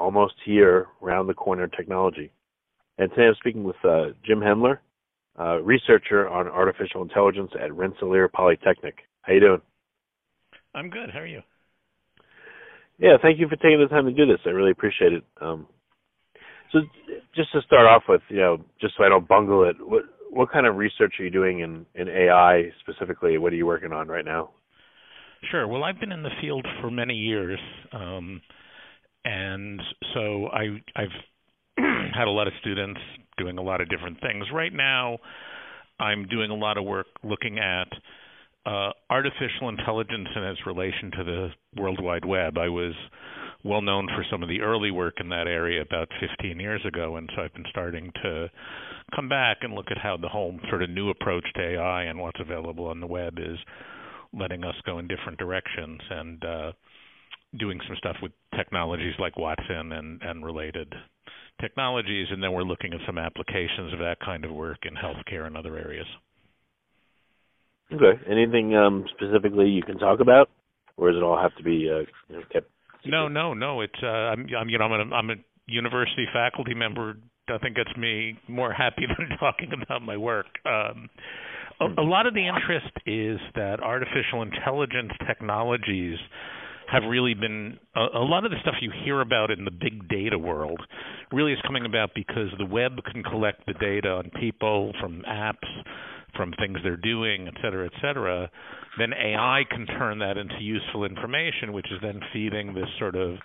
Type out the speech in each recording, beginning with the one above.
almost here, round the corner technology. And today I'm speaking with uh, Jim Hendler, uh, researcher on artificial intelligence at Rensselaer Polytechnic. How you doing? I'm good. How are you? Yeah, thank you for taking the time to do this. I really appreciate it. Um, so, just to start off with, you know, just so I don't bungle it, what what kind of research are you doing in in AI specifically? What are you working on right now? Sure. Well, I've been in the field for many years, um, and so I, I've had a lot of students doing a lot of different things. Right now, I'm doing a lot of work looking at uh, artificial intelligence and its relation to the World Wide Web. I was well known for some of the early work in that area about 15 years ago, and so I've been starting to come back and look at how the whole sort of new approach to AI and what's available on the web is letting us go in different directions and uh, doing some stuff with technologies like Watson and, and related technologies. And then we're looking at some applications of that kind of work in healthcare and other areas. Okay. Anything um, specifically you can talk about, or does it all have to be uh, you know, kept? Secret? No, no, no. It's uh, I'm, I'm you know I'm a, I'm a university faculty member. I think gets me more happy than talking about my work. Um, a, a lot of the interest is that artificial intelligence technologies have really been a, a, lot of the stuff you hear about in the big data world really is coming about because the web can collect the data on people from apps from things they're doing et cetera et cetera. Then ai can turn that into useful information which is then feeding this sort of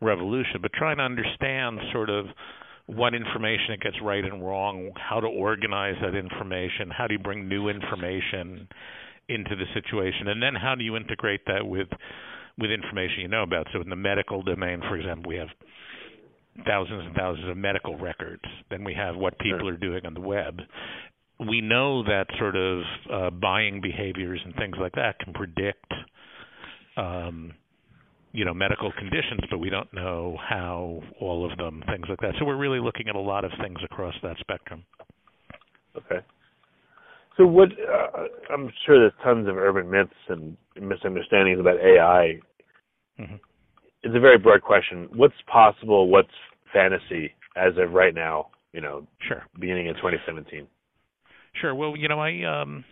revolution. But trying to understand sort of what information it gets right and wrong, how to organize that information, how do you bring new information into the situation, and then how do you integrate that with with information you know about. So in the medical domain, for example, we have thousands and thousands of medical records. Then we have what people are doing on the web. We know that sort of uh, buying behaviors and things like that can predict um, you know medical conditions, but we don't know how all of them, things like that. So we're really looking at a lot of things across that spectrum. Okay. So what? Uh, I'm sure there's tons of urban myths and misunderstandings about AI. Mm-hmm. It's a very broad question. What's possible? What's fantasy as of right now? You know, sure. Beginning in 2017. Sure. Well, you know, I um,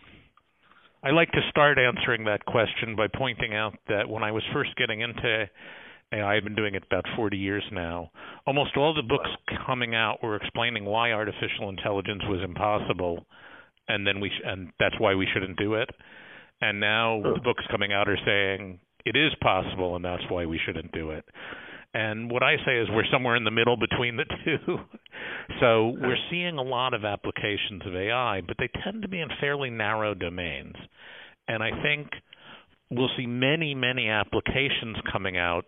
I like to start answering that question by pointing out that when I was first getting into AI, I've been doing it about 40 years now. Almost all the books coming out were explaining why artificial intelligence was impossible, and then we sh- and that's why we shouldn't do it. And now the books coming out are saying it is possible, and that's why we shouldn't do it. And what I say is we're somewhere in the middle between the two. so we're seeing a lot of applications of AI, but they tend to be in fairly narrow domains. And I think we'll see many, many applications coming out,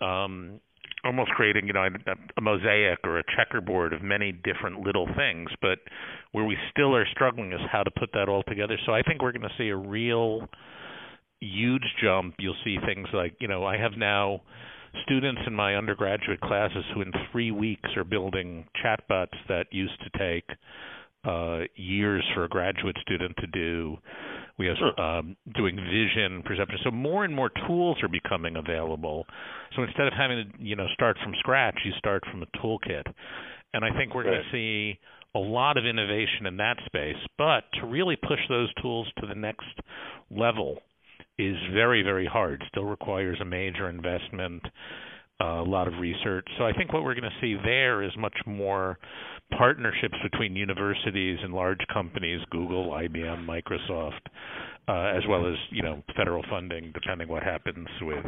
um, almost creating, you know, a, a mosaic or a checkerboard of many different little things. But where we still are struggling is how to put that all together. So I think we're going to see a real huge jump. You'll see things like, you know, I have now students in my undergraduate classes who in three weeks are building chatbots that used to take uh, years for a graduate student to do. We have um, doing vision perception. So more and more tools are becoming available. So instead of having to you know start from scratch, you start from a toolkit. And I think we're right. going to see a lot of innovation in that space. But to really push those tools to the next level, is very, very hard. Still requires a major investment, uh, a lot of research. So I think what we're going to see there is much more partnerships between universities and large companies, Google, IBM, Microsoft, uh, as well as you know federal funding, depending what happens with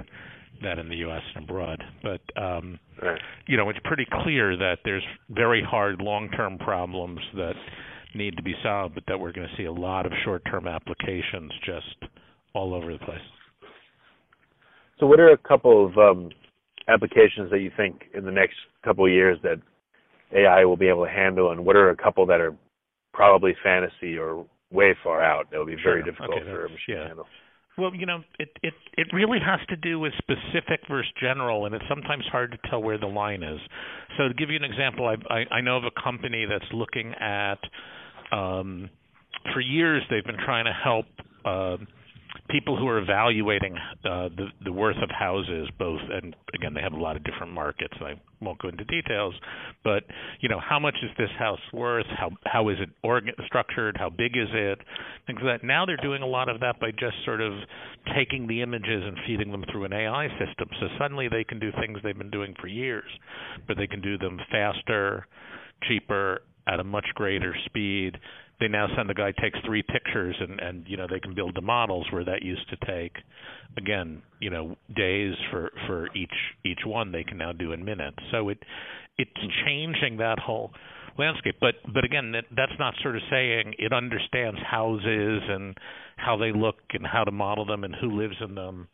that in the U.S. and abroad. But um, you know, it's pretty clear that there's very hard long-term problems that need to be solved, but that we're going to see a lot of short-term applications just all over the place. So, what are a couple of um, applications that you think in the next couple of years that AI will be able to handle, and what are a couple that are probably fantasy or way far out that will be very Sure. difficult Okay, for a machine yeah. to handle? Well, you know, it, it it really has to do with specific versus general, and it's sometimes hard to tell where the line is. So to give you an example, I I, I know of a company that's looking at. Um, for years, they've been trying to help uh, people who are evaluating uh, the the worth of houses, both and again they have a lot of different markets. I won't go into details, but you know how much is this house worth? How how is it organ- structured? How big is it? Things like that. Now they're doing a lot of that by just sort of taking the images and feeding them through an AI system. So suddenly they can do things they've been doing for years, but they can do them faster, cheaper, at a much greater speed they now send the guy takes three pictures and and you know they can build the models where that used to take again you know days for for each each one they can now do in minutes. So it it's changing that whole landscape. But but again that, that's not sort of saying it understands houses and how they look and how to model them and who lives in them.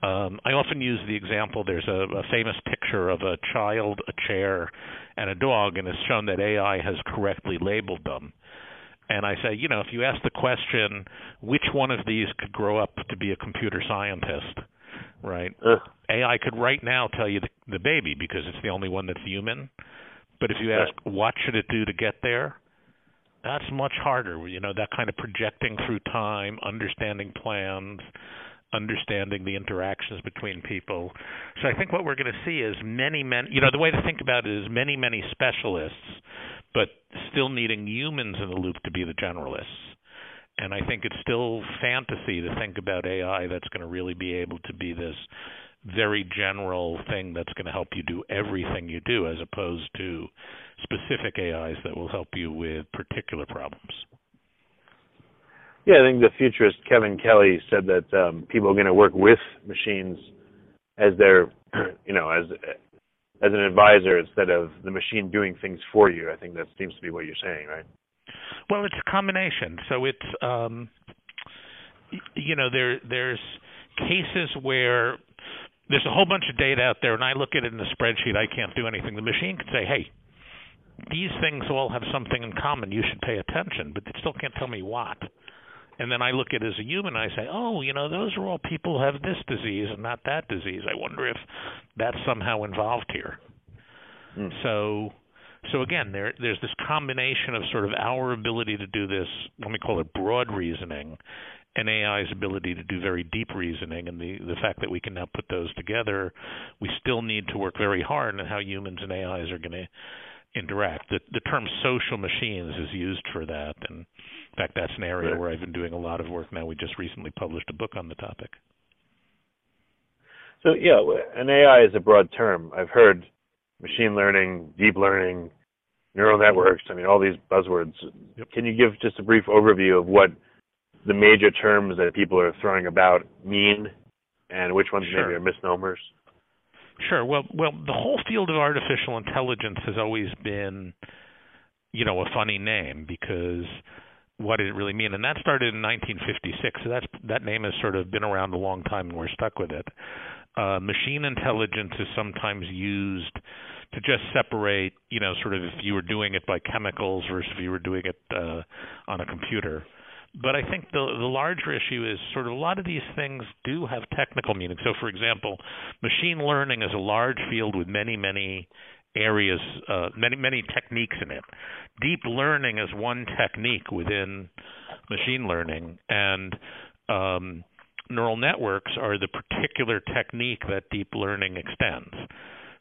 Um, I often use the example. There's a, a famous picture of a child, a chair, and a dog, and it's shown that AI has correctly labeled them and I say, you know, if you ask the question, which one of these could grow up to be a computer scientist, right? Ugh. AI could right now tell you the, the baby because it's the only one that's human. But if you ask, what should it do to get there? That's much harder. You know, that kind of projecting through time, understanding plans, understanding the interactions between people. So I think what we're going to see is many, many, you know, the way to think about it is many, many specialists, but still needing humans in the loop to be the generalists. And I think it's still fantasy to think about AI that's going to really be able to be this very general thing that's going to help you do everything you do as opposed to specific AIs that will help you with particular problems. Yeah, I think the futurist Kevin Kelly said that um, people are going to work with machines as their, you know, as as an advisor instead of the machine doing things for you. I think that seems to be what you're saying, right? Well, it's a combination. So it's um, you know there there's cases where there's a whole bunch of data out there, and I look at it in a spreadsheet. I can't do anything. The machine can say, "Hey, these things all have something in common. You should pay attention," but it still can't tell me what. And then I look at it as a human. I say, "Oh, you know, those are all people who have this disease and not that disease. I wonder if that's somehow involved here." Mm. So so again, there there's this combination of sort of our ability to do this, let me call it broad reasoning, and AI's ability to do very deep reasoning, and the the fact that we can now put those together, we still need to work very hard on how humans and AIs are going to interact. The the term social machines is used for that, and in fact, that's an area Right. where I've been doing a lot of work now. We just recently published a book on the topic. So yeah, an AI is a broad term. I've heard machine learning, deep learning, neural networks. I mean, all these buzzwords. Yep. Can you give just a brief overview of what the major terms that people are throwing about mean, and which ones Sure. maybe are misnomers? Sure. Well, well, the whole field of artificial intelligence has always been, you know, a funny name because what did it really mean? And that started in 1956. So that's that name has sort of been around a long time, and we're stuck with it. Uh, machine intelligence is sometimes used to just separate, you know, sort of if you were doing it by chemicals versus if you were doing it uh, on a computer. But I think the the larger issue is sort of a lot of these things do have technical meaning. So, for example, machine learning is a large field with many many areas, uh, many many techniques in it. Deep learning is one technique within machine learning, and um, neural networks are the particular technique that deep learning extends.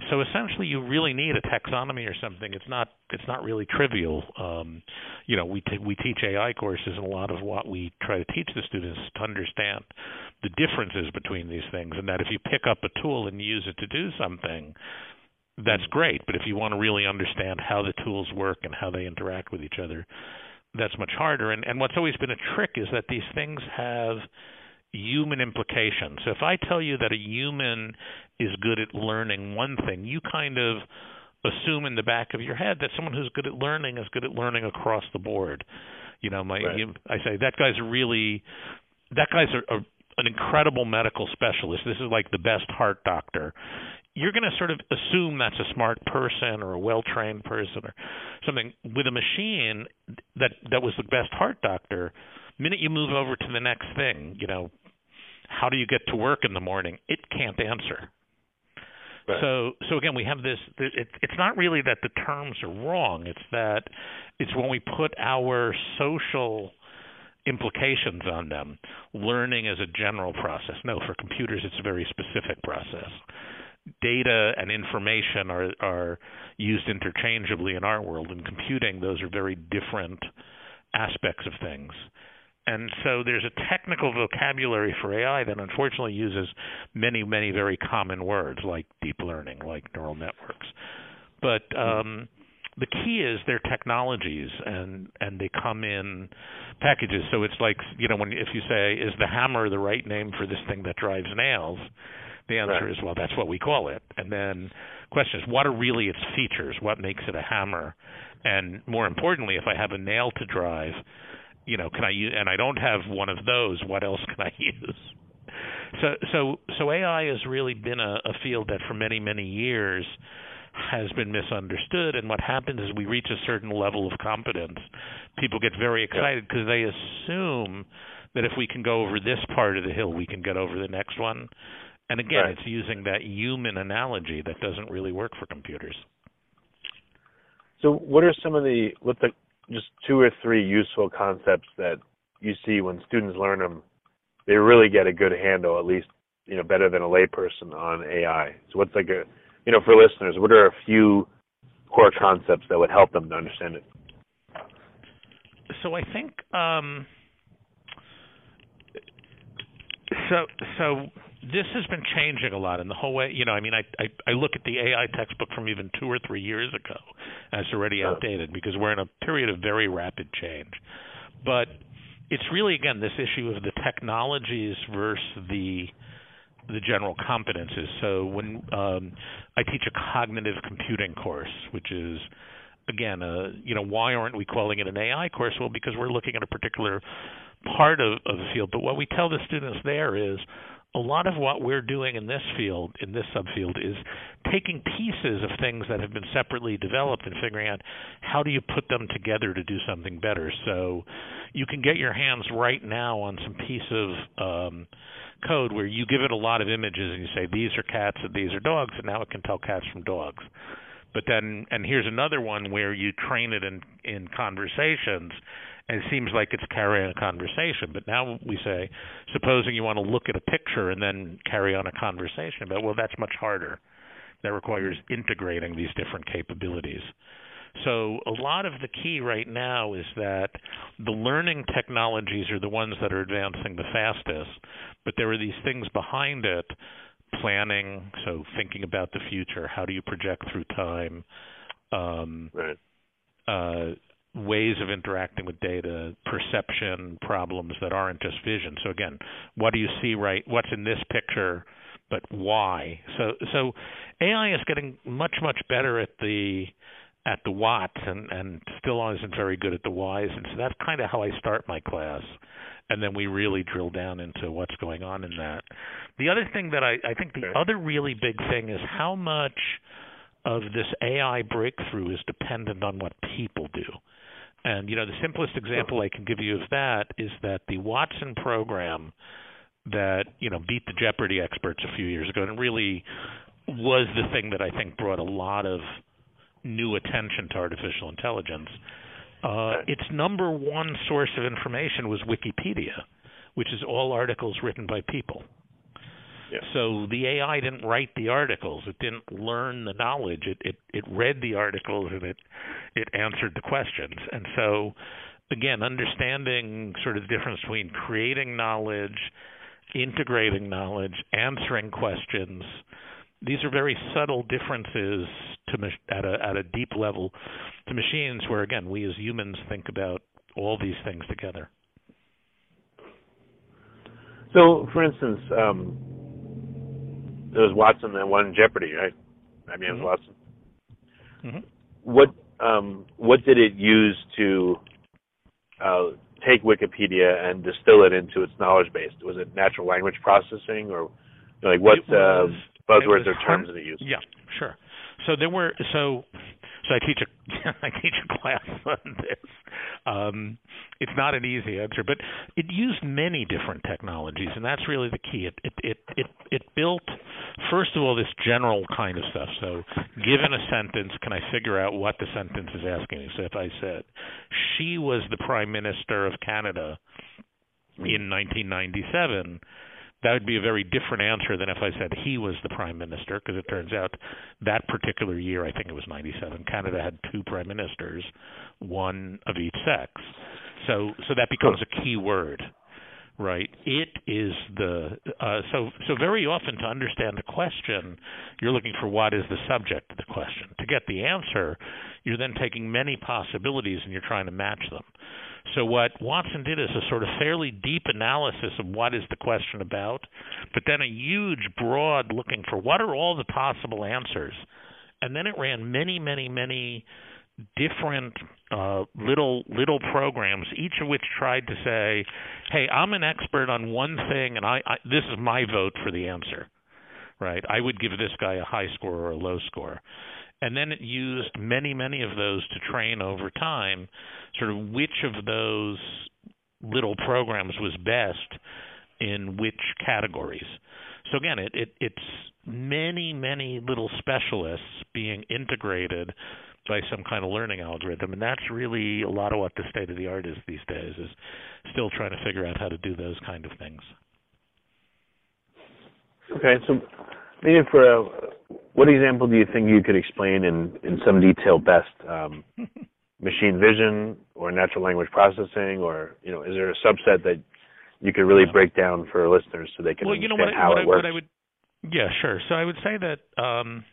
So essentially, you really need a taxonomy or something. It's not it's not really trivial. Um, you know, we t- we teach AI courses, and a lot of what we try to teach the students to understand the differences between these things, and that if you pick up a tool and use it to do something, that's great. But if you want to really understand how the tools work and how they interact with each other, that's much harder. And and what's always been a trick is that these things have human implications. So if I tell you that a human is good at learning one thing, you kind of assume in the back of your head that someone who's good at learning is good at learning across the board. You know, my Right. you, I say that guy's a really that guy's a, a, an incredible medical specialist. This is like the best heart doctor. you're going to sort of assume that's a smart person or a well-trained person or something. With a machine that that was the best heart doctor, minute you move over to the next thing, you know, how do you get to work in the morning? It can't answer. Right. So, so again, we have this. It, it's not really that the terms are wrong. It's that it's when we put our social implications on them. Learning as a general process. No, for computers, it's a very specific process data and information are are used interchangeably in our world. In computing, those are very different aspects of things. And so there's a technical vocabulary for AI that unfortunately uses many, many very common words like deep learning, like neural networks. But um, the key is they're technologies, and and they come in packages. So it's like you know when if you say is the hammer the right name for this thing that drives nails, the answer right. is well, that's what we call it. And then question is, what are really its features? What makes it a hammer? And more importantly, if I have a nail to drive, you know, can I use? And I don't have one of those. What else can I use? So, so, so AI has really been a, a field that for many, many years has been misunderstood. And what happens is we reach a certain level of competence. People get very excited because they assume that if we can go over this part of the hill, we can get over the next one. And again, right. it's using that human analogy that doesn't really work for computers. So, what are some of the what the just two or three useful concepts that you see when students learn them? They really get a good handle, at least you know better than a layperson on AI. So, what's like a you know for listeners, what are a few core concepts that would help them to understand it? So, I think um, so. So this has been changing a lot in the whole way. You know, I mean, I, I I look at the AI textbook from even two or three years ago and it's already outdated because we're in a period of very rapid change. But it's really again this issue of the technologies versus the the general competences. So when um, I teach a cognitive computing course, which is again, uh, you know, why aren't we calling it an AI course? Well, because we're looking at a particular part of, of the field. But what we tell the students there is a lot of what we're doing in this field, in this subfield, is taking pieces of things that have been separately developed and figuring out how do you put them together to do something better. So you can get your hands right now on some piece of um, code where you give it a lot of images and you say these are cats and these are dogs, and now it can tell cats from dogs. But then, and here's another one where you train it in in conversations and it seems like it's carrying a conversation. But now we say, supposing you want to look at a picture and then carry on a conversation about, well, that's much harder. That requires integrating these different capabilities. So a lot of the key right now is that the learning technologies are the ones that are advancing the fastest, but there are these things behind it, planning, so thinking about the future, how do you project through time, um, right. uh, ways of interacting with data, perception problems that aren't just vision. So again, what do you see right? What's in this picture, but why? So so AI is getting much much better at the at the what and and still isn't very good at the whys. And so that's kind of how I start my class. And then we really drill down into what's going on in that. The other thing that I, I think the other really big thing is how much of this AI breakthrough is dependent on what people do. And you know, the simplest example I can give you of that is that the Watson program that you know beat the Jeopardy experts a few years ago, and really was the thing that I think brought a lot of new attention to artificial intelligence. Uh, its number one source of information was Wikipedia, which is all articles written by people. So the AI didn't write the articles. It didn't learn the knowledge. It it it read the articles and it it answered the questions. And so again, understanding sort of the difference between creating knowledge, integrating knowledge, answering questions. These are very subtle differences to at a at a deep level to machines where again we as humans think about all these things together. So, for instance, um, it was Watson that won Jeopardy, right? I mean, it was mm-hmm. Watson. Mm-hmm. What um, what did it use to uh, take Wikipedia and distill it into its knowledge base? Was it natural language processing, or you know, like what? Was, buzzwords or terms that it uses. Yeah, sure. So there were so so I teach a I teach a class on this. Um, it's not an easy answer, but it used many different technologies, and that's really the key. It it it it, it built first of all this general kind of stuff. So given a sentence, can I figure out what the sentence is asking me? So if I said she was the prime minister of Canada in 1997 that would be a very different answer than if I said he was the prime minister, because it turns out that particular year, I think it was 97, Canada had two prime ministers, one of each sex. So so that becomes a key word, right? It is the uh, so so very often to understand the question, you're looking for what is the subject of the question. To get the answer, you're then taking many possibilities and you're trying to match them. So what Watson did is a sort of fairly deep analysis of what is the question about, but then a huge, broad looking for what are all the possible answers, and then it ran many, many, many different uh, little little programs, each of which tried to say, "Hey, I'm an expert on one thing, and I, I this is my vote for the answer." Right? I would give this guy a high score or a low score and then it used many many of those to train over time sort of which of those little programs was best in which categories. So again it, it it's many many little specialists being integrated by some kind of learning algorithm and that's really a lot of what the state of the art is these days is still trying to figure out how to do those kind of things. Okay so maybe for a what example do you think you could explain in, in some detail best? Um, machine vision or natural language processing, or you know, is there a subset that you could really break down for listeners so they can well, understand you know what, how what it I, works? What I would, yeah, sure. So I would say that. Um,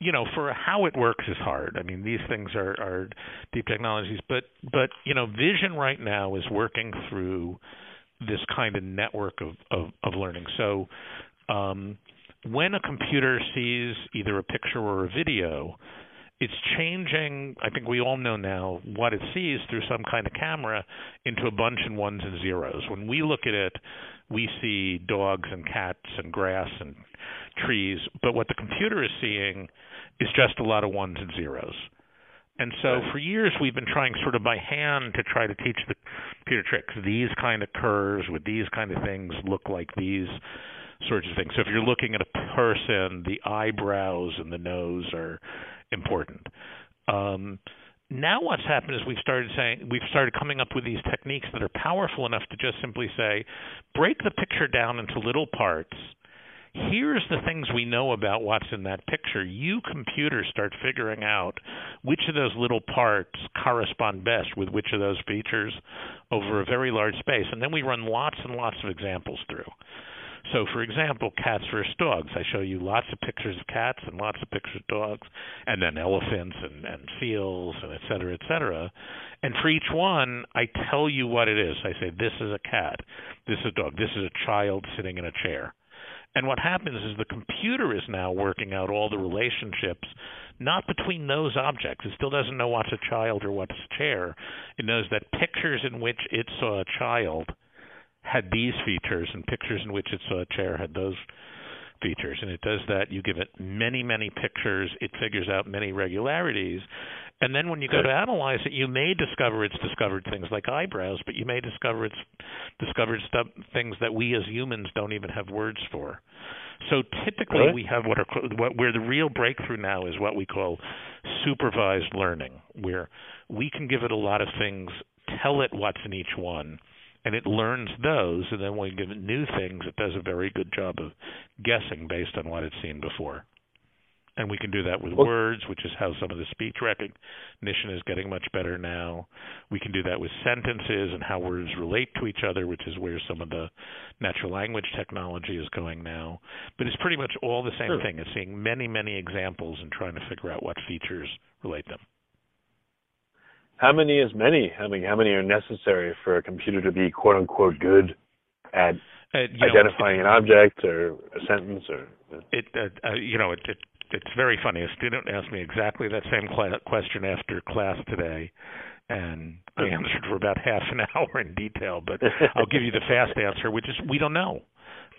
you know, for how it works is hard. I mean, these things are, are deep technologies, but but you know, vision right now is working through this kind of network of of, of learning. So, um, when a computer sees either a picture or a video, it's changing i think we all know now what it sees through some kind of camera into a bunch of ones and zeros. When we look at it we see dogs and cats and grass and trees but what the computer is seeing is just a lot of ones and zeros. And so for years we've been trying sort of by hand to try to teach the computer tricks. These kind of curves with these kind of things look like these sorts of things. So if you're looking at a person, the eyebrows and the nose are important. Um, now what's happened is we've started saying we've started coming up with these techniques that are powerful enough to just simply say break the picture down into little parts here's the things we know about what's in that picture you computers start figuring out which of those little parts correspond best with which of those features over a very large space and then we run lots and lots of examples through so, for example, cats versus dogs. I show you lots of pictures of cats and lots of pictures of dogs, and then elephants and, and seals and et cetera, et cetera. And for each one, I tell you what it is. I say, this is a cat, this is a dog, this is a child sitting in a chair. And what happens is the computer is now working out all the relationships, not between those objects. It still doesn't know what's a child or what's a chair. It knows that pictures in which it saw a child had these features and pictures in which it saw a chair had those features. And it does that. You give it many many pictures. It figures out many regularities. And then when you go to analyze it you may discover it's discovered things like eyebrows but you may discover it's discovered stuff things that we as humans don't even have words for. So typically really? we have what are what where the real breakthrough now is what we call supervised learning where we can give it a lot of things tell it what's in each one and it learns those, and then when we give it new things, it does a very good job of guessing based on what it's seen before. And we can do that with words, which is how some of the speech recognition is getting much better now. We can do that with sentences and how words relate to each other, which is where some of the natural language technology is going now. But it's pretty much all the same sure. thing. It's seeing many, many examples and trying to figure out what features relate them. How many is many? I mean, how many are necessary for a computer to be quote unquote good at uh, identifying know, an object or a sentence or? It, uh, uh, you know, it, it it's very funny. A student asked me exactly that same cl- question after class today, and I answered for about half an hour in detail. But I'll give you the fast answer, which is we don't know.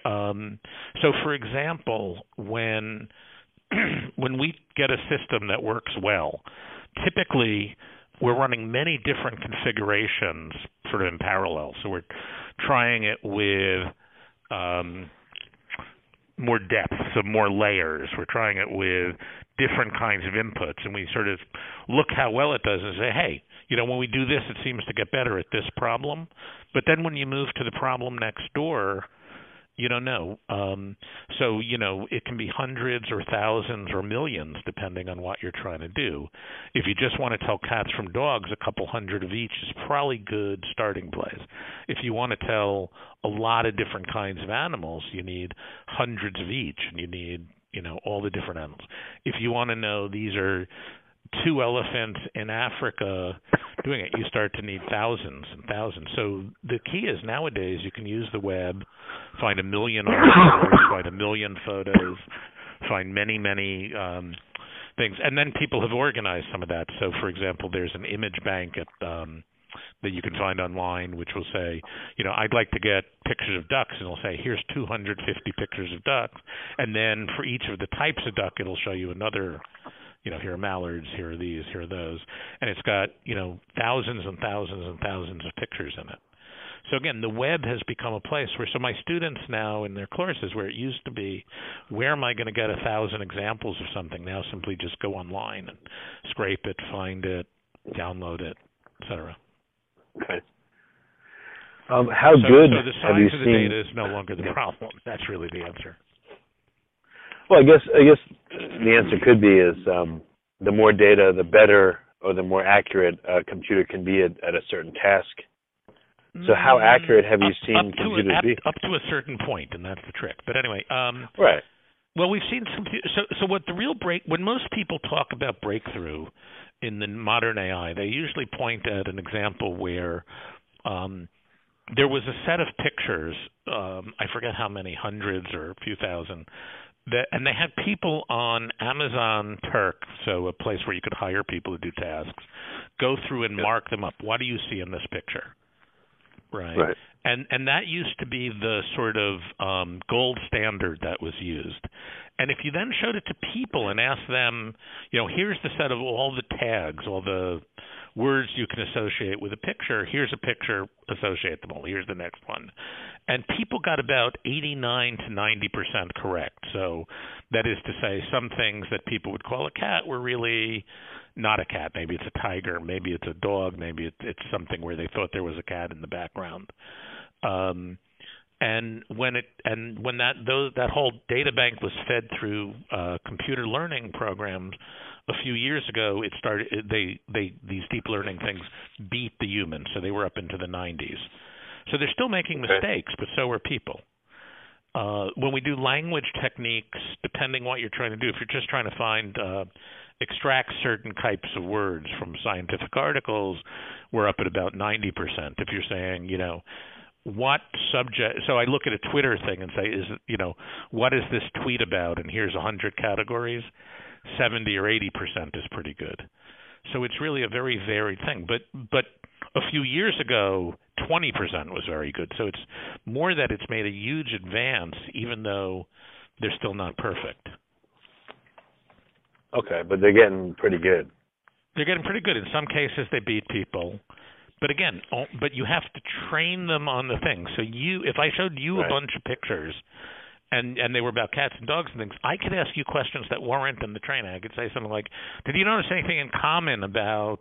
Um, so, for example, when when we get a system that works well, typically we're running many different configurations sort of in parallel. So we're trying it with um, more depth, so more layers. We're trying it with different kinds of inputs, and we sort of look how well it does and say, hey, you know, when we do this, it seems to get better at this problem. But then when you move to the problem next door, you don't know. Um, so you know it can be hundreds or thousands or millions depending on what you're trying to do. If you just want to tell cats from dogs, a couple hundred of each is probably good starting place. If you want to tell a lot of different kinds of animals, you need hundreds of each, and you need you know all the different animals. If you want to know these are two elephants in Africa doing it, you start to need thousands and thousands. So the key is nowadays you can use the web, find a million articles, find a million photos, find many, many um, things, and then people have organized some of that. So, for example, there's an image bank at um, that you can find online, which will say, you know, I'd like to get pictures of ducks, and it'll say, here's 250 pictures of ducks, and then for each of the types of duck, it'll show you another you know, here are mallards, here are these, here are those, and it's got you know thousands and thousands and thousands of pictures in it. So again, the web has become a place where so my students now in their courses where it used to be, where am I going to get a thousand examples of something? Now simply just go online and scrape it, find it, download it, etc. Okay. Um, how so, good so the have you size of the seen? data is no longer the problem. That's really the answer. Well, I guess I guess the answer could be is um, the more data, the better, or the more accurate a computer can be at, at a certain task. So, how Mm, accurate have you up, seen up computers a, up, be? up to a certain point, and that's the trick. But anyway, um, Right. Well, we've seen some. So, so what the real break when most people talk about breakthrough in the modern AI, they usually point at an example where um, there was a set of pictures. Um, I forget how many hundreds or a few thousand. That, and they had people on Amazon Turk, so a place where you could hire people to do tasks, go through and mark them up. What do you see in this picture? Right. Right. And and that used to be the sort of um, gold standard that was used. And if you then showed it to people and asked them, you know, here's the set of all the tags, all the words you can associate with a picture. Here's a picture, associate them all. Here's the next one. And people got about 89 to 90% correct. So that is to say, some things that people would call a cat were really not a cat. Maybe it's a tiger. Maybe it's a dog. Maybe it's, it's something where they thought there was a cat in the background. Um, and when it and when that those, that whole data bank was fed through uh, computer learning programs a few years ago, it started. They they these deep learning things beat the humans, so they were up into the 90s. So they're still making mistakes, but so are people. Uh, when we do language techniques, depending what you're trying to do, if you're just trying to find uh, extract certain types of words from scientific articles, we're up at about 90%. If you're saying, you know, what subject so I look at a Twitter thing and say, is you know, what is this tweet about? And here's a hundred categories, seventy or eighty percent is pretty good. So it's really a very varied thing. But but a few years ago, twenty percent was very good. So it's more that it's made a huge advance, even though they're still not perfect. Okay, but they're getting pretty good. They're getting pretty good. In some cases, they beat people. But again, but you have to train them on the thing. So you, if I showed you Right. a bunch of pictures, and and they were about cats and dogs and things, I could ask you questions that weren't in the training. I could say something like, "Did you notice anything in common about?"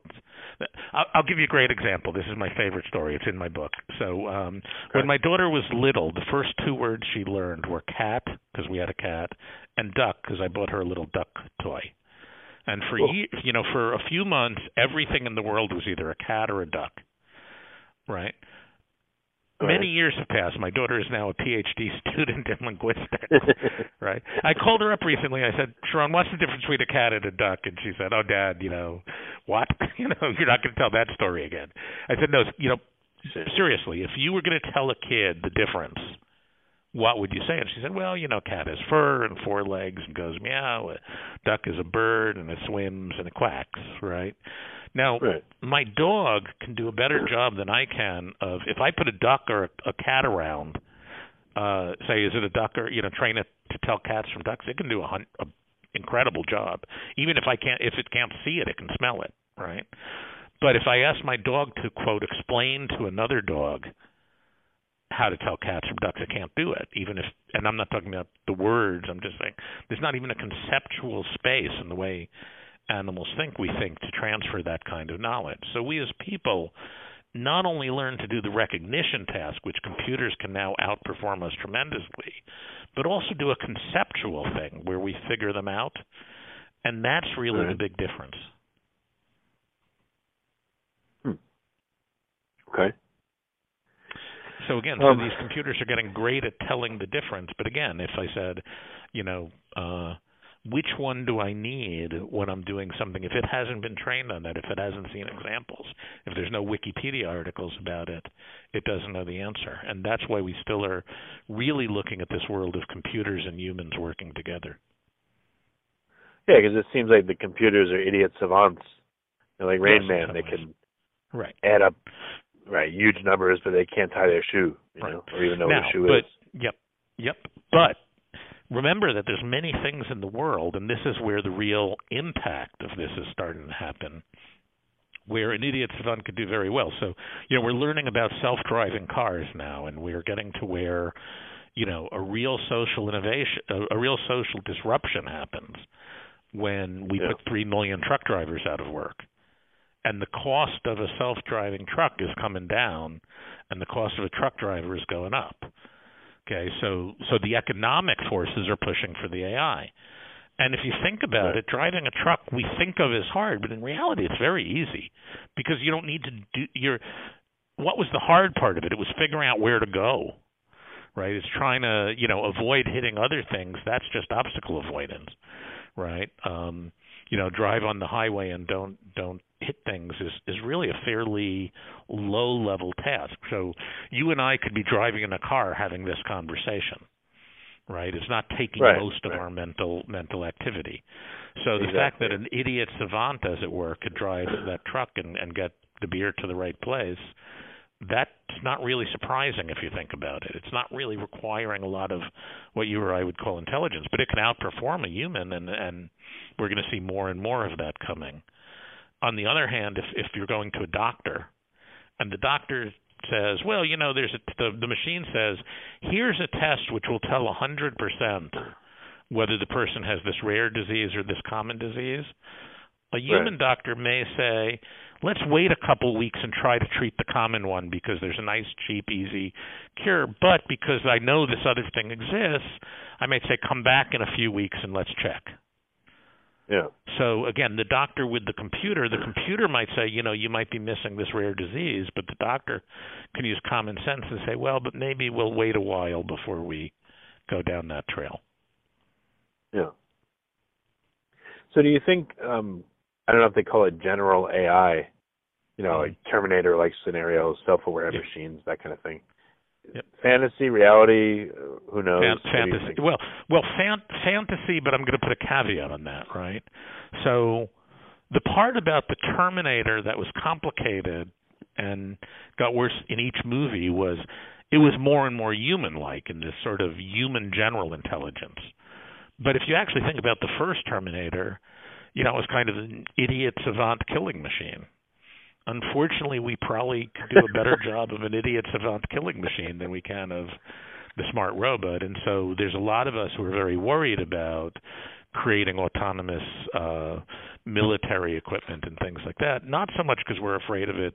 I'll, I'll give you a great example. This is my favorite story. It's in my book. So um, when my daughter was little, the first two words she learned were cat because we had a cat, and duck because I bought her a little duck toy. And for Cool. ye- you know, for a few months, everything in the world was either a cat or a duck. Right. Many years have passed. My daughter is now a PhD student in linguistics. right. I called her up recently. I said, Sharon, what's the difference between a cat and a duck? And she said, Oh, Dad, you know, what? you know, you're not going to tell that story again. I said, No, you know, seriously, if you were going to tell a kid the difference, what would you say? And she said, Well, you know, cat has fur and four legs and goes meow. A duck is a bird and it swims and it quacks, right? Now, Right. my dog can do a better job than I can of if I put a duck or a, a cat around, uh, say, is it a duck or you know, train it to tell cats from ducks. It can do a, hun- a incredible job. Even if I can't, if it can't see it, it can smell it, right? But if I ask my dog to quote explain to another dog how to tell cats from ducks, it can't do it. Even if, and I'm not talking about the words. I'm just saying there's not even a conceptual space in the way animals think we think to transfer that kind of knowledge. So we as people not only learn to do the recognition task, which computers can now outperform us tremendously, but also do a conceptual thing where we figure them out. And that's really right. the big difference. Hmm. Okay. So again, so Um, these computers are getting great at telling the difference. But again, if I said, you know, uh, which one do I need when I'm doing something? If it hasn't been trained on that, if it hasn't seen examples, if there's no Wikipedia articles about it, it doesn't know the answer. And that's why we still are really looking at this world of computers and humans working together. Yeah, because it seems like the computers are idiot savants. They're like Rain Yes, Man. They can Right. add up right huge numbers, but they can't tie their shoe, you Right. know, or even know now, what a shoe but, is. Yep. Yep. But remember that there's many things in the world, and this is where the real impact of this is starting to happen, where an idiot savant could do very well. So, you know, we're learning about self-driving cars now, and we're getting to where, you know, a real social innovation, a, a real social disruption happens when we Yeah. put three million truck drivers out of work. And the cost of a self-driving truck is coming down, and the cost of a truck driver is going up. Okay, so so the economic forces are pushing for the AI. And if you think about it, driving a truck we think of as hard, but in reality it's very easy because you don't need to do your what was the hard part of it? It was figuring out where to go. Right? It's trying to, you know, avoid hitting other things. That's just obstacle avoidance. Right? Um, you know, drive on the highway and don't don't hit things is is really a fairly low level task. So you and I could be driving in a car having this conversation. Right? It's not taking Right, most of right. our mental mental activity. So the Exactly. fact that an idiot savant, as it were, could drive that truck and, and get the beer to the right place, that's not really surprising if you think about it. It's not really requiring a lot of what you or I would call intelligence, but it can outperform a human, and and we're going to see more and more of that coming. On the other hand, if if you're going to a doctor, and the doctor says, well, you know, there's a, the the machine says, here's a test which will tell a hundred percent whether the person has this rare disease or this common disease. A human Right. doctor may say, let's wait a couple weeks and try to treat the common one because there's a nice, cheap, easy cure. But because I know this other thing exists, I might say, come back in a few weeks and let's check. Yeah. So again, the doctor with the computer, the computer might say, you know, you might be missing this rare disease, but the doctor can use common sense and say, well, but maybe we'll wait a while before we go down that trail. Yeah. So do you think um I don't know if they call it general AI, you know, like Terminator like scenarios, self aware Yeah. machines, that kind of thing. Yep. Fantasy, reality, who knows? Fan- What do you fantasy. Well, well, fan- fantasy, but I'm going to put a caveat on that, right? So, the part about the Terminator that was complicated and got worse in each movie was it was more and more human-like in this sort of human general intelligence. But if you actually think about the first Terminator, you know, it was kind of an idiot savant killing machine. Unfortunately, we probably could do a better job of an idiot savant killing machine than we can of the smart robot. And so there's a lot of us who are very worried about creating autonomous uh, military equipment and things like that. Not so much because we're afraid of it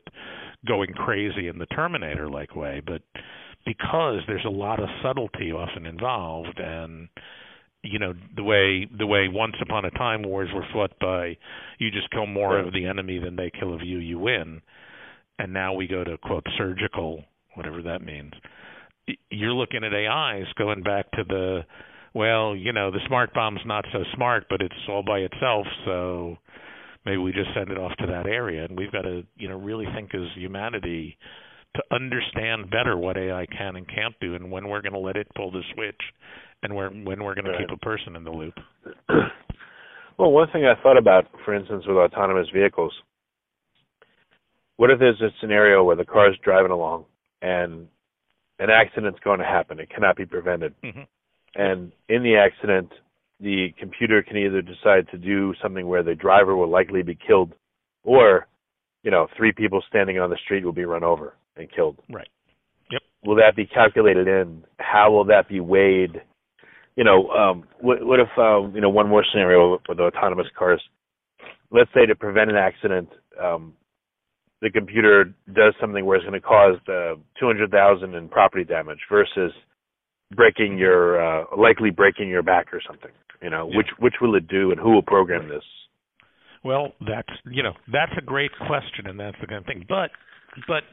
going crazy in the Terminator like way, but because there's a lot of subtlety often involved and you know the way the way once upon a time wars were fought by you just kill more Yeah. of the enemy than they kill of you you win. And now we go to quote surgical whatever that means. You're looking at AIs going back to the well you know the smart bomb's not so smart but it's all by itself so maybe we just send it off to that area. And we've got to you know really think as humanity to understand better what AI can and can't do. And when we're going to let it pull the switch and where, when we're going to keep a person in the loop. well, one thing I thought about, for instance, with autonomous vehicles, what if there's a scenario where the car's driving along and an accident's going to happen. It cannot be prevented. Mm-hmm. And in the accident, the computer can either decide to do something where the driver will likely be killed, or, you know, three people standing on the street will be run over and killed. Right. Yep. Will that be calculated in? How will that be weighed? You know, um, what, what if, um, you know, one more scenario with the autonomous cars. Let's say to prevent an accident, um, the computer does something where it's going to cause uh, 200,000 in property damage versus breaking your uh, likely breaking your back or something. You know, Yeah. which which will it do, and who will program this? Well, that's you know that's a great question, and that's the kind of thing. But but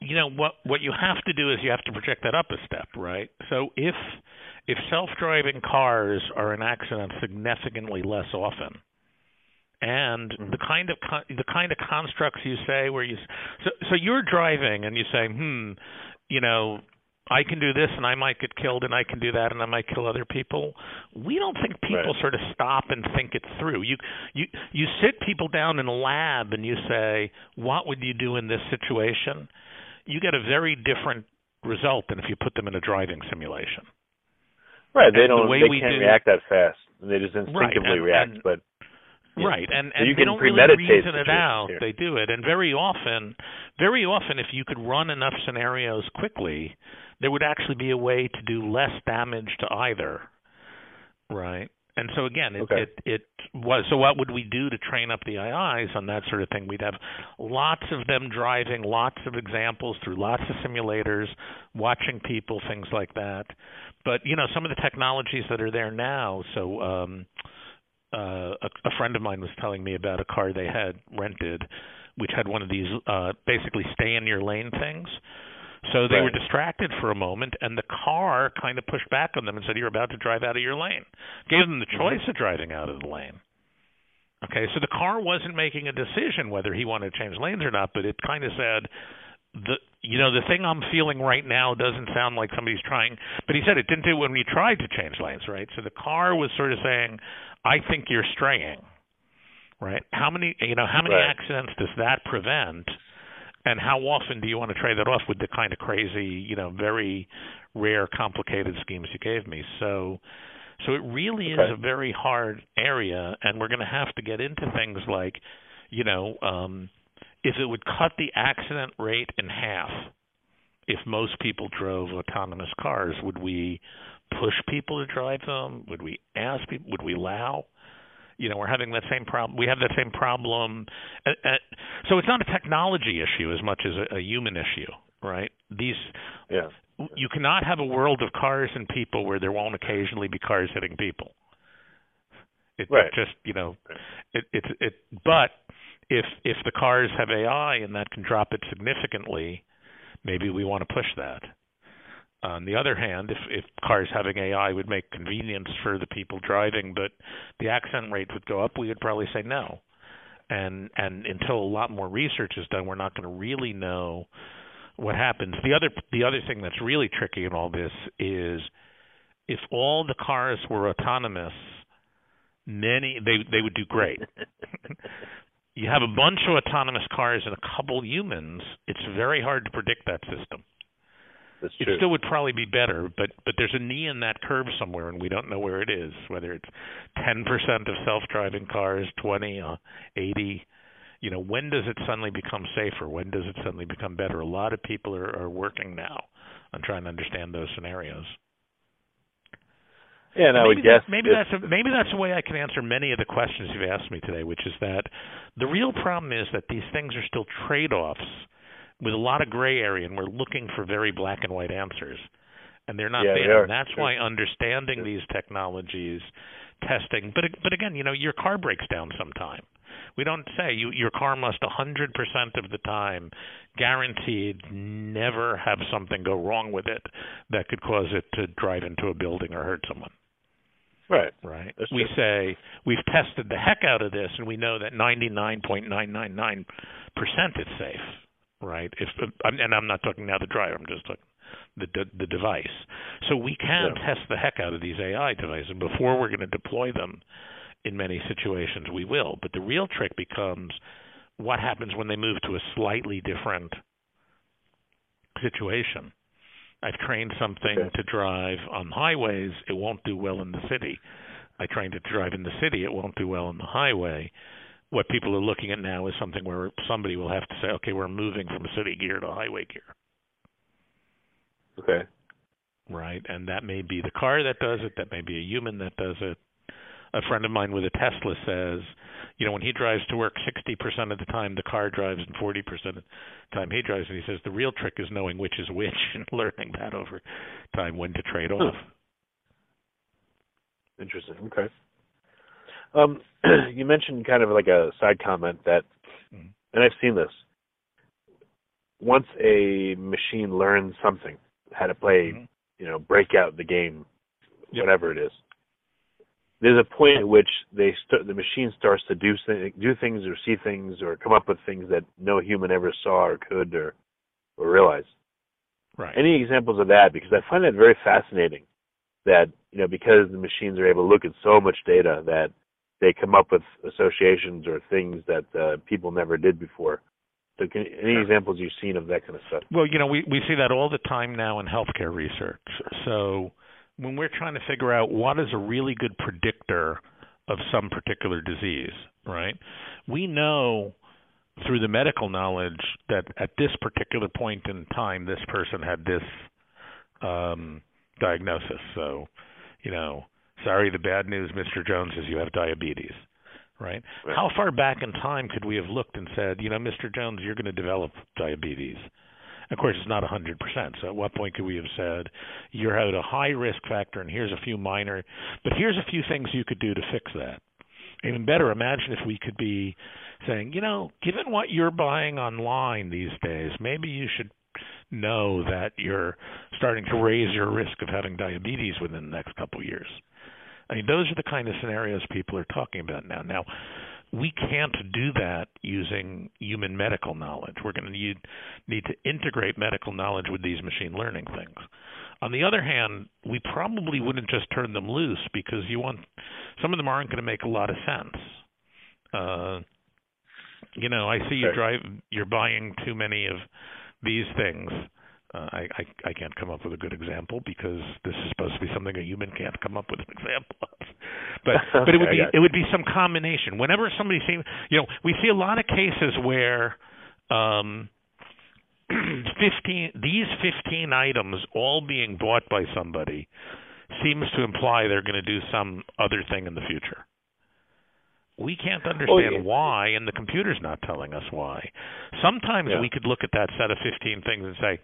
you know what what you have to do is you have to project that up a step, right? So if if self-driving cars are in accidents significantly less often, and Mhm. the kind of con- the kind of constructs you say where you so so you're driving and you say, hmm, you know. I can do this and I might get killed and I can do that and I might kill other people. We don't think people Right. sort of stop and think it through. You you you sit people down in a lab and you say, "What would you do in this situation?" You get a very different result than if you put them in a driving simulation. Right. They And don't. way They we can't do- react that fast. They just instinctively and- react. and- but Yeah. Right, and So and you they can don't really reason it out. here. They do it, and very often, very often, if you could run enough scenarios quickly, there would actually be a way to do less damage to either. Right, and so again, it Okay. it, it was. So what would we do to train up the AIs on that sort of thing? We'd have lots of them driving, lots of examples through lots of simulators, watching people, things like that. But you know, some of the technologies that are there now. So. um uh, a, a friend of mine was telling me about a car they had rented, which had one of these uh, basically stay in your lane things. So they were distracted for a moment, and the car kind of pushed back on them and said, "You're about to drive out of your lane." Gave them the Mhm. choice of driving out of the lane. Okay, so the car wasn't making a decision whether he wanted to change lanes or not, but it kind of said, "the you know the thing I'm feeling right now doesn't sound like somebody's trying." But he said it didn't do it when we tried to change lanes, right? So the car was sort of saying, "I think you're straying." Right? How many you know how many Right. accidents does that prevent? And how often do you want to trade that off with the kind of crazy, you know, very rare, complicated schemes you gave me? So, so it really is a very hard area, and we're going to have to get into things like, you know, um, if it would cut the accident rate in half, if most people drove autonomous cars, would we push people to drive them? Would we ask people? Would we allow? You know, we're having that same problem. We have that same problem. So it's not a technology issue as much as a, a human issue, right? These yeah. you cannot have a world of cars and people where there won't occasionally be cars hitting people. It, Right. it just you know, it it's it. But if if the cars have AI and that can drop it significantly, maybe we want to push that. On the other hand, if if cars having AI would make convenience for the people driving, but the accident rate would go up, we would probably say no. And and until a lot more research is done, we're not going to really know what happens. The other the other thing that's really tricky in all this is if all the cars were autonomous, many they they would do great. you have a bunch of autonomous cars and a couple humans, it's very hard to predict that system. That's It true. still would probably be better, but but there's a knee in that curve somewhere, and we don't know where it is. Whether it's 10% of self-driving cars, 20, uh, 80. You know, when does it suddenly become safer? When does it suddenly become better? A lot of people are, are working now on trying to understand those scenarios. yeah, and I maybe would guess that, maybe if- that's a, maybe that's a way I can answer many of the questions you've asked me today, which is that the real problem is that these things are still trade-offs with a lot of gray area, and we're looking for very black and white answers, and they're not Yeah, there. are. And that's Sure. why understanding Sure. these technologies, testing, but but again, you know, your car breaks down sometime. We don't say you your car must 100% of the time guaranteed never have something go wrong with it that could cause it to drive into a building or hurt someone right. right? That's we true. say we've tested the heck out of this, and we know that 99.999% it's safe, right? If and I'm not talking now the driver, I'm just talking the the, the device. So we can Yeah. test the heck out of these AI devices, before we're going to deploy them in many situations, we will. But the real trick becomes what happens when they move to a slightly different situation I've trained something Okay. to drive on highways, it won't do well in the city. I trained it to drive in the city, it won't do well on the highway. What people are looking at now is something where somebody will have to say, okay, we're moving from city gear to highway gear, Okay. right? And that may be the car that does it, that may be a human that does it. A friend of mine with a Tesla says, you know, when he drives to work 60% of the time the car drives and 40% of the time he drives, and he says the real trick is knowing which is which and learning that over time when to trade off. Interesting. Okay. Um, you mentioned kind of like a side comment that, Mhm. and I've seen this. Once a machine learns something, how to play, Mhm. you know, Breakout the game, Yep. whatever it is. There's a point at which they st- the machine starts to do th- do things or see things or come up with things that no human ever saw or could or or realize. Right. Any examples of that? Because I find that very fascinating. That you know, because the machines are able to look at so much data that they come up with associations or things that uh, people never did before. So, can, any examples you've seen of that kind of stuff? Well, you know, we we see that all the time now in healthcare research. So when we're trying to figure out what is a really good predictor of some particular disease, right? We know through the medical knowledge that at this particular point in time this person had this um diagnosis. So, you know, sorry the bad news Mr. Jones is you have diabetes. Right? Right. How far back in time could we have looked and said, you know, Mr. Jones, you're going to develop diabetes? Of course, it's not 100%. So at what point could we have said, you're at a high risk factor and here's a few minor, but here's a few things you could do to fix that? Even better, imagine if we could be saying, you know, given what you're buying online these days, maybe you should know that you're starting to raise your risk of having diabetes within the next couple of years. I mean, those are the kind of scenarios people are talking about now. Now, we can't do that using human medical knowledge. We're going to need, need to integrate medical knowledge with these machine learning things. On the other hand, we probably wouldn't just turn them loose because you want some of them aren't going to make a lot of sense. Uh, you know, I see you drive. You're buying too many of these things. Uh, I, I I can't come up with a good example because this is supposed to be something a human can't come up with an example of. But but it would be I got it would be some combination. Whenever somebody seems, you know, we see a lot of cases where um 15 these 15 items all being bought by somebody seems to imply they're going to do some other thing in the future. We can't understand yeah. why and the computer's not telling us why. Sometimes Yeah. we could look at that set of 15 things and say,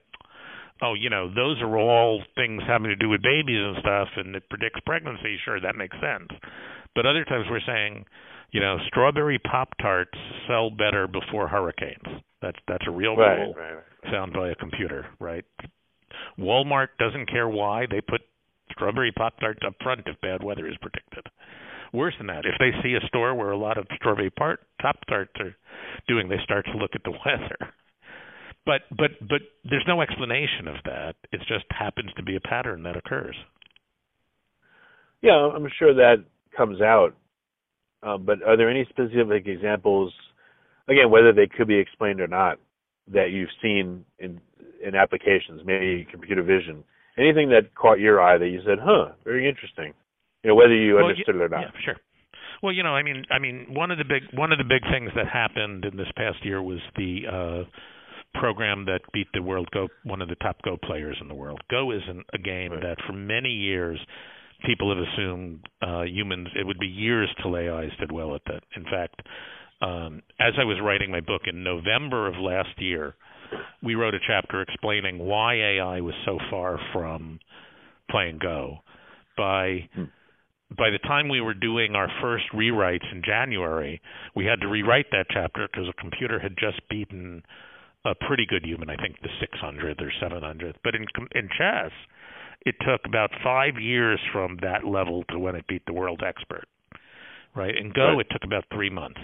"Oh, you know, those are all things having to do with babies and stuff and it predicts pregnancy, sure, that makes sense." But other times we're saying, you know, strawberry pop tarts sell better before hurricanes. That's that's a real Right, rule right, right. found by a computer, right? Walmart doesn't care why they put strawberry pop tarts up front if bad weather is predicted. Worse than that, if they see a store where a lot of strawberry part pop tarts are doing, they start to look at the weather. But but but there's no explanation of that. It just happens to be a pattern that occurs. Yeah, I'm sure that comes out. Um, but are there any specific examples, again, whether they could be explained or not, that you've seen in in applications, maybe computer vision, anything that caught your eye that you said, "Huh, very interesting," you know, whether you Well, understood it or not. Yeah, sure. Well, you know, I mean, I mean, one of the big one of the big things that happened in this past year was the uh program that beat the world go one of the top go players in the world. Go isn't a game Right. that for many years people have assumed uh humans it would be years till AIs did well at that. In fact, um as I was writing my book in November of last year, we wrote a chapter explaining why AI was so far from playing Go by Hmm. by the time we were doing our first rewrites in January, we had to rewrite that chapter because a computer had just beaten a pretty good human, I think the 600th or 700th. But in in chess, it took about five years from that level to when it beat the world expert. Right? In Go, Right. it took about three months.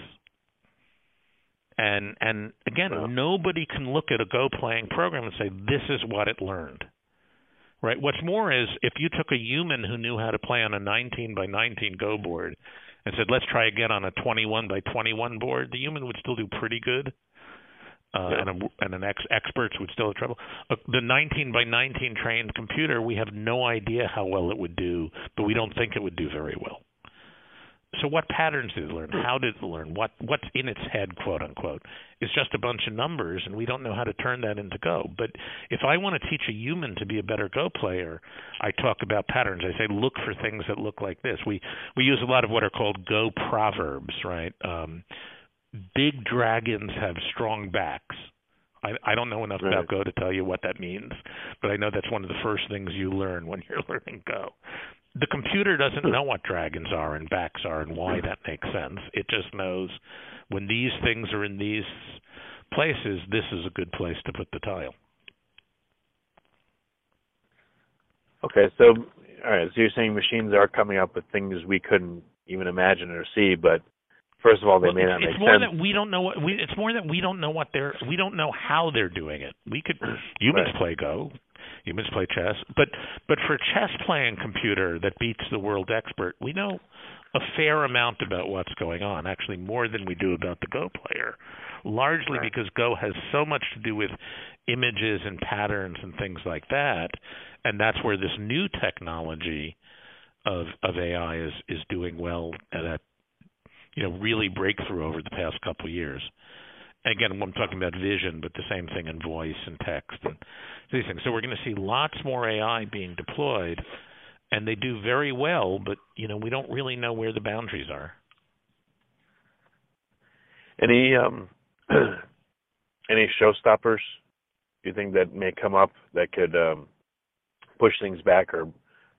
And and again, Wow. nobody can look at a Go playing program and say this is what it learned. Right. What's more is if you took a human who knew how to play on a 19 by 19 Go board and said, "Let's try again on a 21 by 21 board," the human would still do pretty good. Uh, Yeah. and, a, and an ex- experts would still have trouble. Uh, the 19 by 19 trained computer, we have no idea how well it would do, but we don't think it would do very well. So what patterns did it learn? How did it learn? What what's in its head, quote unquote? It's just a bunch of numbers, and we don't know how to turn that into Go. But if I want to teach a human to be a better Go player, I talk about patterns. I say look for things that look like this. We we use a lot of what are called Go proverbs, right? Um, big dragons have strong backs. I, I don't know enough Right. about Go to tell you what that means, but I know that's one of the first things you learn when you're learning Go. The computer doesn't know what dragons are and backs are and why that makes sense. It just knows when these things are in these places, this is a good place to put the tile. Okay, so all right, so you're saying machines are coming up with things we couldn't even imagine or see, but first of all, they Well, may it's, not make it's more sense. that we don't know what we. It's more that we don't know what they're. We don't know how they're doing it. We could humans Right. play Go, humans play chess, but but for a chess playing computer that beats the world expert, we know a fair amount about what's going on. Actually, more than we do about the Go player, largely Right. because Go has so much to do with images and patterns and things like that, and that's where this new technology of of AI is is doing well at a you know really breakthrough over the past couple of years. Again, I'm talking about vision, but the same thing in voice and text and these things. So we're going to see lots more AI being deployed, and they do very well, but you know we don't really know where the boundaries are. Any um any showstoppers you think that may come up that could um push things back or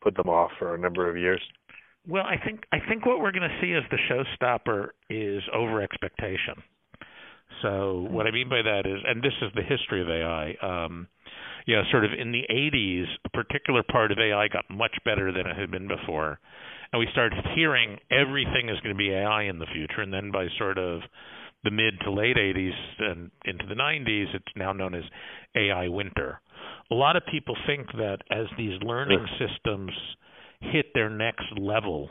put them off for a number of years? Well, I think I think what we're going to see as the showstopper is over expectation. So what I mean by that is, and this is the history of AI. Um, you know, sort of in the 80s, a particular part of AI got much better than it had been before, and we started hearing everything is going to be AI in the future. And then by sort of the mid to late 80s and into the 90s, it's now known as AI winter. A lot of people think that as these learning systems hit their next level,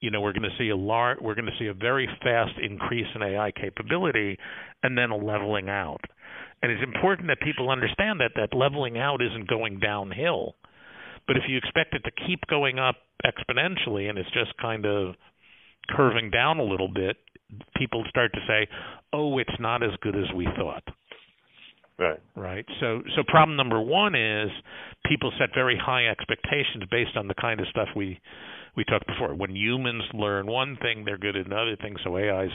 you know, we're going to see a lar- we're going to see a very fast increase in AI capability and then a leveling out. And it's important that people understand that that leveling out isn't going downhill. But if you expect it to keep going up exponentially and it's just kind of curving down a little bit, people start to say, "Oh, it's not as good as we thought." Right. right? So so problem number one is people set very high expectations based on the kind of stuff we we talked before. When humans learn one thing, they're good at another thing, so AIs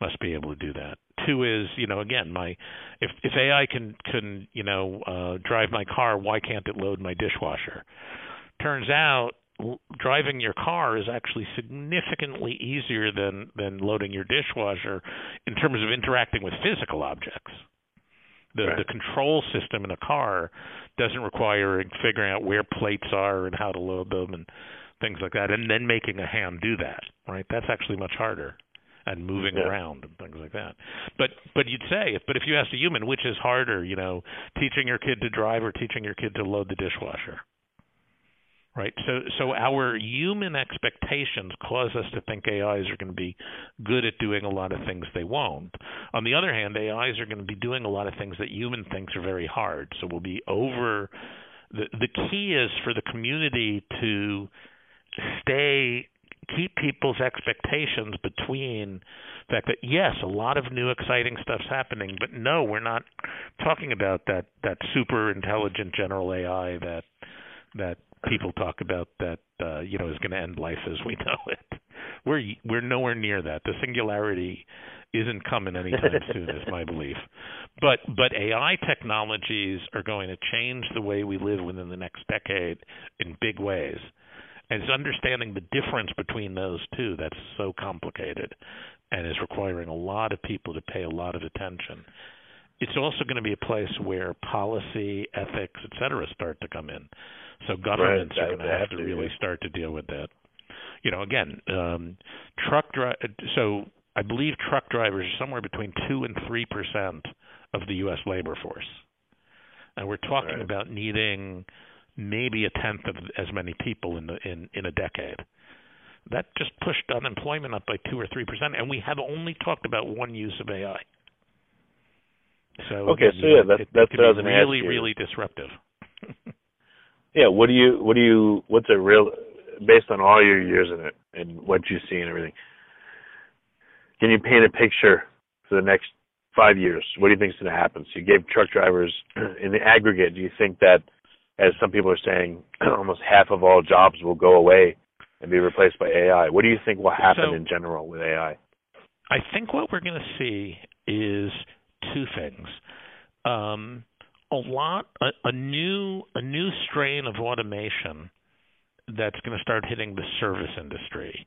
must be able to do that. Two is, you know, again, my if if AI can can, you know, uh drive my car, why can't it load my dishwasher? Turns out driving your car is actually significantly easier than than loading your dishwasher in terms of interacting with physical objects the Right. the control system in a car doesn't require figuring out where plates are and how to load them and things like that and then making a hand do that right that's actually much harder and moving Yeah. around and things like that but but you'd say but if you asked a human which is harder you know teaching your kid to drive or teaching your kid to load the dishwasher right. So so our human expectations cause us to think AIs are going to be good at doing a lot of things they won't. On the other hand AIs are going to be doing a lot of things that human thinks are very hard. So we'll be over the the key is for the community to stay keep people's expectations between the fact that yes, a lot of new exciting stuff's happening, but no, we're not talking about that that super intelligent general AI that that people talk about that uh, you know is going to end life as we know it. We're we're nowhere near that. The singularity isn't coming anytime soon, is my belief. But but AI technologies are going to change the way we live within the next decade in big ways. And it's understanding the difference between those two that's so complicated and is requiring a lot of people to pay a lot of attention. It's also going to be a place where policy, ethics, et cetera, start to come in. So governments Right, are going to have to, really start to deal with that. You know, again, um, truck dri- so I believe truck drivers are somewhere between two and three percent of the U.S. labor force, and we're talking Right. about needing maybe a tenth of as many people in the in in a decade. That just pushed unemployment up by two or three percent, and we have only talked about one use of AI. So okay, again, so yeah, know, that, it, that's it what I was be going to ask really, really disruptive. Yeah, what do you what do you what's a real based on all your years in it and what you see and everything? Can you paint a picture for the next five years? What do you think is going to happen? So you gave truck drivers in the aggregate. Do you think that, as some people are saying, almost half of all jobs will go away and be replaced by AI? What do you think will happen So- in general with AI? I think what we're going to see is two things. Um, a lot, a, a new, a new strain of automation that's going to start hitting the service industry.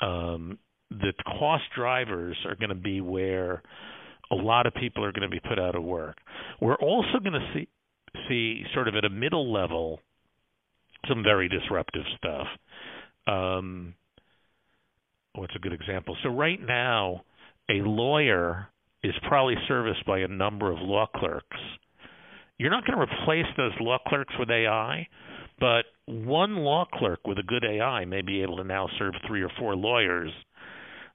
Um, the cost drivers are going to be where a lot of people are going to be put out of work. We're also going to see see sort of at a middle level some very disruptive stuff. Um, what's a good example? So right now, a lawyer is probably serviced by a number of law clerks. You're not going to replace those law clerks with AI, but one law clerk with a good AI may be able to now serve three or four lawyers,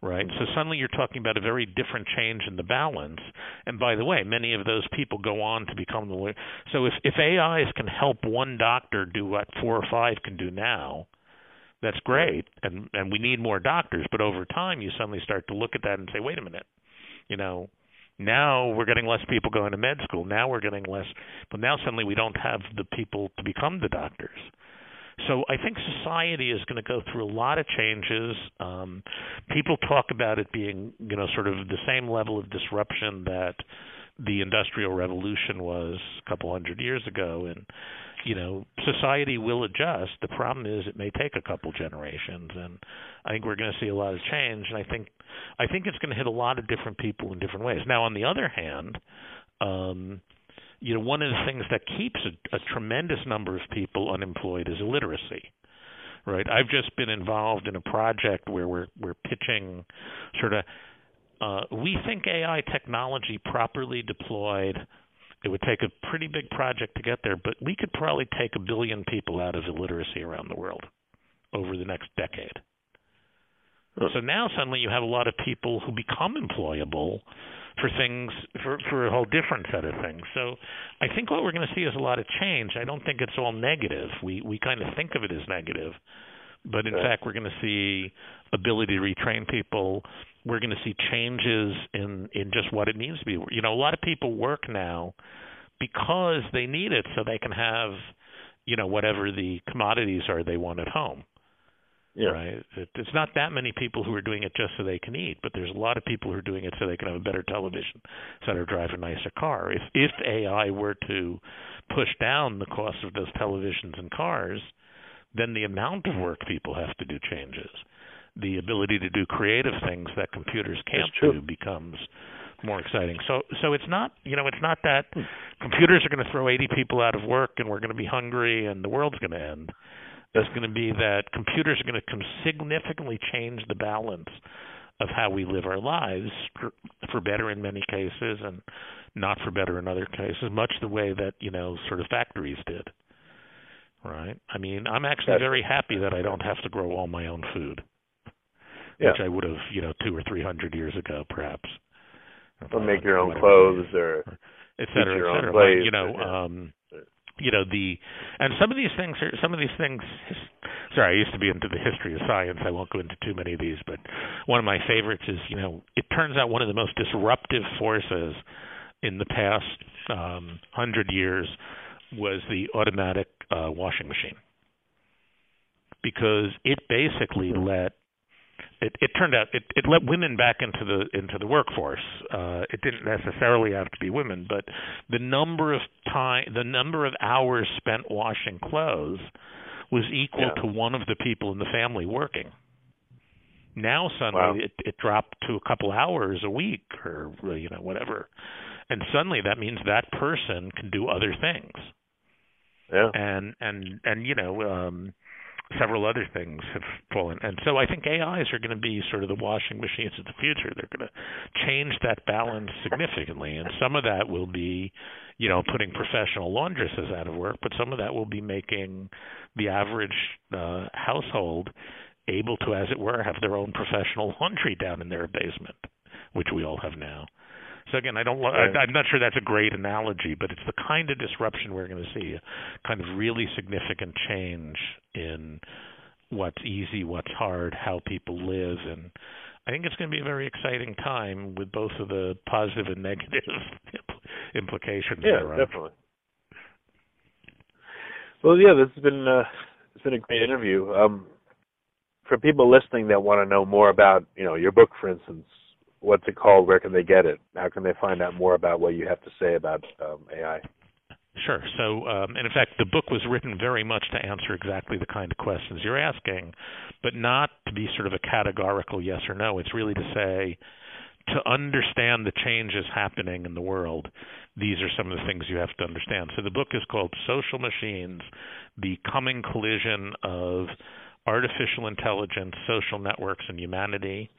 right? So suddenly you're talking about a very different change in the balance. And by the way, many of those people go on to become the lawyer. So if if AIs can help one doctor do what four or five can do now, that's great and and we need more doctors but over time you suddenly start to look at that and say wait a minute you know now we're getting less people going to med school now we're getting less but now suddenly we don't have the people to become the doctors so I think society is going to go through a lot of changes. Um, people talk about it being, you know, sort of the same level of disruption that the Industrial Revolution was a couple hundred years ago, and you know, society will adjust. The problem is it may take a couple generations, and I think we're going to see a lot of change. And I think, I think it's going to hit a lot of different people in different ways. Now, on the other hand, um, you know, one of the things that keeps a, a tremendous number of people unemployed is illiteracy. Right. I've just been involved in a project where we're we're pitching sort of uh, we think AI technology properly deployed it would take a pretty big project to get there, but we could probably take a billion people out of illiteracy around the world over the next decade. Huh. So now suddenly you have a lot of people who become employable for things for for a whole different set of things. So I think what we're going to see is a lot of change. I don't think it's all negative. We we kind of think of it as negative, but in Right. fact we're going to see ability to retrain people. We're going to see changes in in just what it means to be. You know, a lot of people work now because they need it so they can have you know whatever the commodities are they want at home Yeah. right? It, it's not that many people who are doing it just so they can eat, but there's a lot of people who are doing it so they can have a better television, so they drive a nicer car. If if AI were to push down the cost of those televisions and cars, then the amount of work people have to do changes. The ability to do creative things that computers can't do becomes more exciting. So so it's not you know it's not that hmm. computers are going to throw 80 people out of work and we're going to be hungry and the world's going to end It's going to be that computers are going to significantly change the balance of how we live our lives for, for better in many cases and not for better in other cases, much the way that, you know, sort of factories did. Right? I mean, I'm actually Gotcha. very happy that I don't have to grow all my own food, Yeah. which I would have, you know, two or three hundred years ago, perhaps. Or make your own clothes or et Eat cetera, your et cetera. place, But, you know, yeah. um, you know the, and some of these things are some of these things. Sorry, I used to be into the history of science. I won't go into too many of these, but one of my favorites is, you know, it turns out one of the most disruptive forces in the past um, hundred years was the automatic uh, washing machine because it basically let it, it turned out it, it let women back into the into the workforce. Uh, it didn't necessarily have to be women, but the number of time, the number of hours spent washing clothes was equal Yeah. to one of the people in the family working. Now suddenly Wow. it, it dropped to a couple hours a week, or you know whatever, and suddenly that means that person can do other things. Yeah. and and and you know um several other things have fallen. And so i think ais are going to be sort of the washing machines of the future. They're going to change that balance significantly. And some of that will be you know putting professional laundresses out of work but some of that will be making the average uh household able to as it were have their own professional laundry down in their basement which we all have now So again, I don't. Right. I, I'm not sure that's a great analogy, but it's the kind of disruption we're going to see, a kind of really significant change in what's easy, what's hard, how people live, and I think it's going to be a very exciting time with both of the positive and negative implications. Yeah, definitely. Well, yeah, this has been uh, it's been a great interview. Um, for people listening that want to know more about, you know, your book, for instance, what's it called? Where can they get it? How can they find out more about what you have to say about um, AI? Sure. So, um, and in fact, the book was written very much to answer exactly the kind of questions you're asking, but not to be sort of a categorical yes or no. It's really to say, to understand the changes happening in the world, these are some of the things you have to understand. So the book is called Social Machines The Coming Collision of Artificial Intelligence, Social Networks, and Humanity.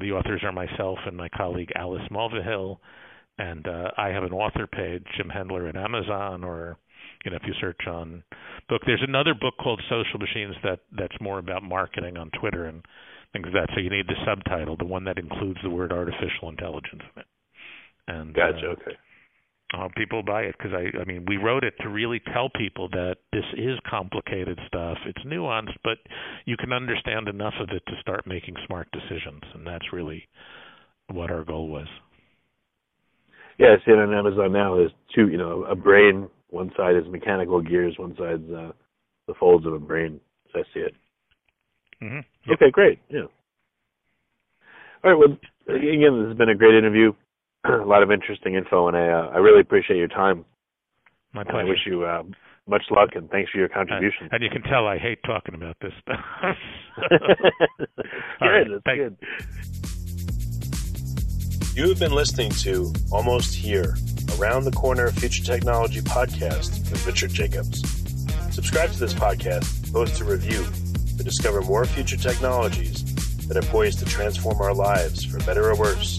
The authors are myself and my colleague Alice Mulvehill. And uh, I have an author page, Jim Hendler at Amazon, or you know, if you search on book, there's another book called Social Machines that that's more about marketing on Twitter and things like that. So you need the subtitle, the one that includes the word artificial intelligence in it. And gotcha. Uh, okay uh, people buy it because I, I mean, we wrote it to really tell people that this is complicated stuff. It's nuanced, but you can understand enough of it to start making smart decisions, and that's really what our goal was. Yeah, I see it on Amazon now. There's two, you know, a brain. One side is mechanical gears. One side's uh, the folds of a brain. So I see it. Mm-hmm. Yep. Okay, great. Yeah. All right. Well, again, this has been a great interview. A lot of interesting info, and I uh, I really appreciate your time. My pleasure. I wish you uh, much luck and thanks for your contribution. and you can tell I hate talking about this stuff. good, right, that's good. You have been listening to Almost Here, Around the Corner Future Technology podcast with Richard Jacobs. Subscribe to this podcast, post a review to discover more future technologies that are poised to transform our lives for better or worse